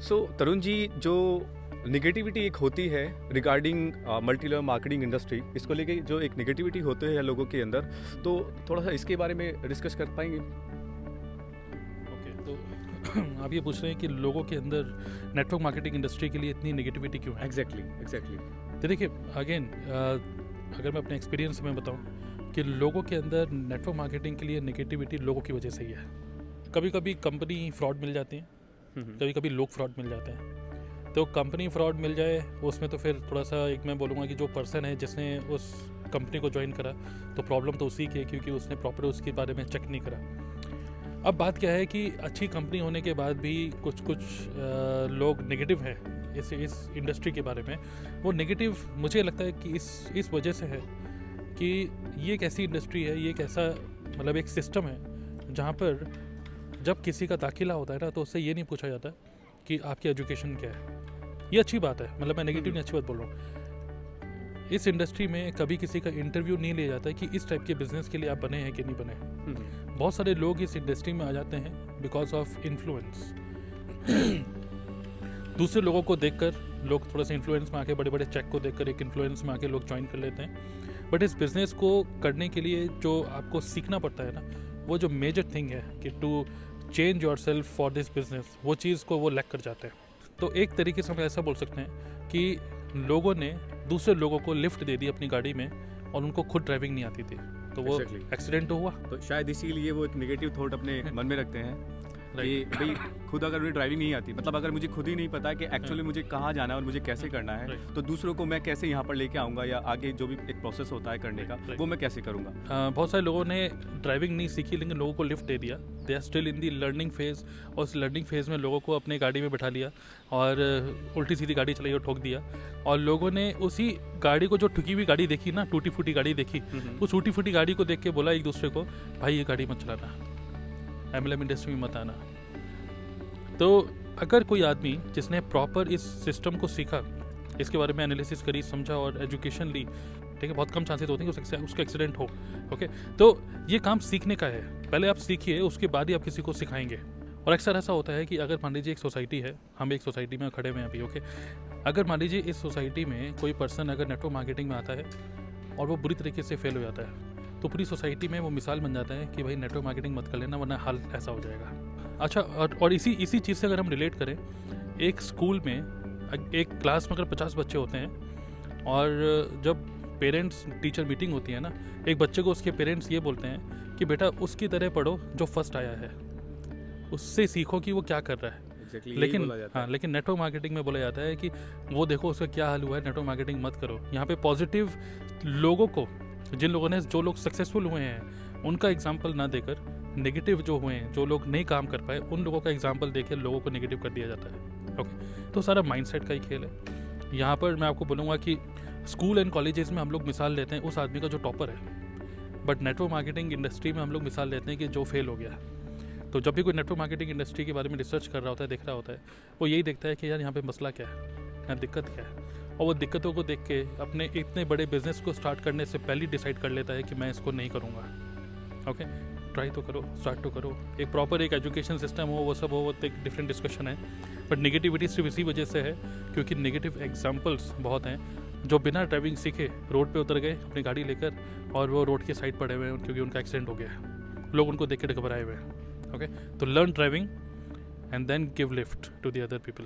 सो तरुण जी जो निगेटिविटी एक होती है regarding multi level marketing industry इसको लेके जो एक निगेटिविटी होते हैं लोगों के अंदर तो थोड़ा सा इसके बारे में डिस्कस कर पाएँगे? ओके तो आप ये पूछ रहे हैं कि लोगों के अंदर नेटवर्क मार्केटिंग इंडस्ट्री के लिए इतनी निगेटिविटी क्यों है? एग्जैक्टली एग्जैक्टली तो देखिए अगेन अगर मैं अपने एक्सपीरियंस में बताऊँ कि लोगों के अंदर नेटवर्क मार्केटिंग के लिए निगेटिविटी लोगों की वजह से ही है। कभी कभी कंपनी फ्रॉड मिल जाती है। कभी कभी लोग फ्रॉड मिल जाते हैं। तो कंपनी फ्रॉड मिल जाए, उसमें तो फिर थोड़ा सा एक मैं बोलूँगा कि जो पर्सन है, जिसने उस कंपनी को ज्वाइन करा तो प्रॉब्लम तो उसी की है क्योंकि उसने प्रॉपर उसके बारे में चेक नहीं करा। अब बात क्या है कि अच्छी कंपनी होने के बाद भी कुछ कुछ लोग नेगेटिव हैं इस इस इंडस्ट्री के बारे में। वो नेगेटिव मुझे लगता है कि इस इस वजह से है कि ये एक ऐसी इंडस्ट्री है, ये एक ऐसा मतलब एक सिस्टम है, जहाँ पर जब किसी का दाखिला होता है ना तो उससे ये नहीं पूछा जाता कि आपकी एजुकेशन क्या है। ये अच्छी बात है मतलब मैं नेगेटिव नहीं अच्छी बात बोल रहा हूँ। इस इंडस्ट्री में कभी किसी का इंटरव्यू नहीं लिया जाता है कि इस टाइप के बिज़नेस के लिए आप बने हैं कि नहीं बने हम्म। बहुत सारे लोग इस इंडस्ट्री में आ जाते हैं बिकॉज़ ऑफ़ इन्फ्लुएंस दूसरे लोगों को देखकर लोग थोड़ा सा इन्फ्लुएंस में आके बड़े बड़े चेक को देखकर एक इन्फ्लुएंस में आके लोग ज्वाइन कर लेते हैं। बट इस बिज़नेस को करने के लिए जो आपको सीखना पड़ता है ना वो जो मेजर थिंग है कि to change yourself for this business वो चीज़ को वो लैक कर जाते हैं। तो एक तरीके से हम ऐसा बोल सकते हैं कि लोगों ने दूसरे लोगों को लिफ्ट दे दी अपनी गाड़ी में और उनको खुद ड्राइविंग नहीं आती थी। तो वो एक्सीडेंट exactly. हुआ। तो शायद इसीलिए वो एक नेगेटिव थॉट अपने मन में रखते हैं। कि भाई खुद अगर मुझे ड्राइविंग नहीं आती मतलब अगर मुझे खुद ही नहीं पता कि एक्चुअली मुझे कहाँ जाना है और मुझे कैसे करना है तो दूसरों को मैं कैसे यहाँ पर लेके आऊँगा या आगे जो भी एक प्रोसेस होता है करने का वो मैं कैसे करूँगा? बहुत सारे लोगों ने ड्राइविंग नहीं सीखी लेकिन लोगों को लिफ्ट दे दिया। They are still in the learning phase और उस लर्निंग फ़ेज़ में लोगों को अपने गाड़ी में बैठा लिया और उल्टी सीधी गाड़ी चलाई और ठोक दिया। और लोगों ने उसी गाड़ी को जो ठुकी हुई गाड़ी देखी ना टूटी फूटी गाड़ी देखी उस टूटी फूटी गाड़ी को देख के बोला एक दूसरे को भाई ये गाड़ी मत चलाना। एमएलएम इंडस्ट्री में मत आना। तो अगर कोई आदमी जिसने प्रॉपर इस सिस्टम को सीखा, इसके बारे में एनालिसिस करी, समझा और एजुकेशन ली, ठीक है, बहुत कम चांसेस होते हैं कि उसका एक्सीडेंट हो ओके तो ये काम सीखने का है। पहले आप सीखिए, उसके बाद ही आप किसी को सिखाएँगे। और अक्सर ऐसा होता है कि अगर मान लीजिए एक सोसाइटी है, हम एक सोसाइटी में खड़े हुए हैं अभी ओके अगर मान लीजिए इस सोसाइटी में कोई पर्सन अगर नेटवर्क मार्केटिंग में आता है और वो बुरी तरीके से फेल हो जाता है तो पूरी सोसाइटी में वो मिसाल बन जाता है कि भाई नेटवर्क मार्केटिंग मत कर लेना, वरना हाल ऐसा हो जाएगा। अच्छा और और इसी इसी चीज़ से अगर हम रिलेट करें एक स्कूल में एक क्लास में अगर पचास बच्चे होते हैं और जब पेरेंट्स टीचर मीटिंग होती है ना एक बच्चे को उसके पेरेंट्स ये बोलते हैं कि बेटा उसकी तरह पढ़ो जो फ़र्स्ट आया है। उससे सीखो कि वो क्या कर रहा है। Exactly, लेकिन हाँ लेकिन नेटवर्क मार्केटिंग में बोला जाता है कि वो देखो उसका क्या हाल हुआ है नेटवर्क मार्केटिंग मत करो। यहाँ पे पॉजिटिव लोगों को जिन लोगों ने जो लोग सक्सेसफुल हुए हैं उनका एग्ज़ाम्पल ना देकर नेगेटिव जो हुए हैं, जो लोग नहीं काम कर पाए, उन लोगों का एग्ज़ाम्पल देकर लोगों को नेगेटिव कर दिया जाता है। ओके तो सारा माइंडसेट का ही खेल है। यहाँ पर मैं आपको बोलूँगा कि स्कूल एंड कॉलेजेस में हम लोग मिसाल लेते हैं, उस आदमी का जो टॉपर है। बट नेटवर्क मार्केटिंग इंडस्ट्री में हम लोग मिसाल लेते हैं कि जो फेल हो गया है। तो जब भी कोई नेटवर्क मार्केटिंग इंडस्ट्री के बारे में रिसर्च कर रहा होता है, देख रहा होता है, वो यही देखता है कि यार यहाँ पे मसला क्या है, यहाँ दिक्कत क्या है। और वो दिक्कतों को देख के अपने इतने बड़े बिज़नेस को स्टार्ट करने से पहले डिसाइड कर लेता है कि मैं इसको नहीं करूँगा। ओके ट्राई तो करो स्टार्ट तो करो। एक प्रॉपर एक एजुकेशन सिस्टम हो, वो सब हो, वो तो एक डिफरेंट डिस्कशन है। बट नेगेटिविटी सिर्फ़ इसी वजह से है, क्योंकि नेगेटिव एग्जाम्पल्स बहुत हैं। जो बिना ड्राइविंग सीखे रोड पे उतर गए, अपनी गाड़ी लेकर, और वो रोड के साइड पड़े हुए हैं, क्योंकि उनका एक्सीडेंट हो गया है। लोग उनको देख के घबराए हुए हैं ओके तो learn driving and then give lift to the other people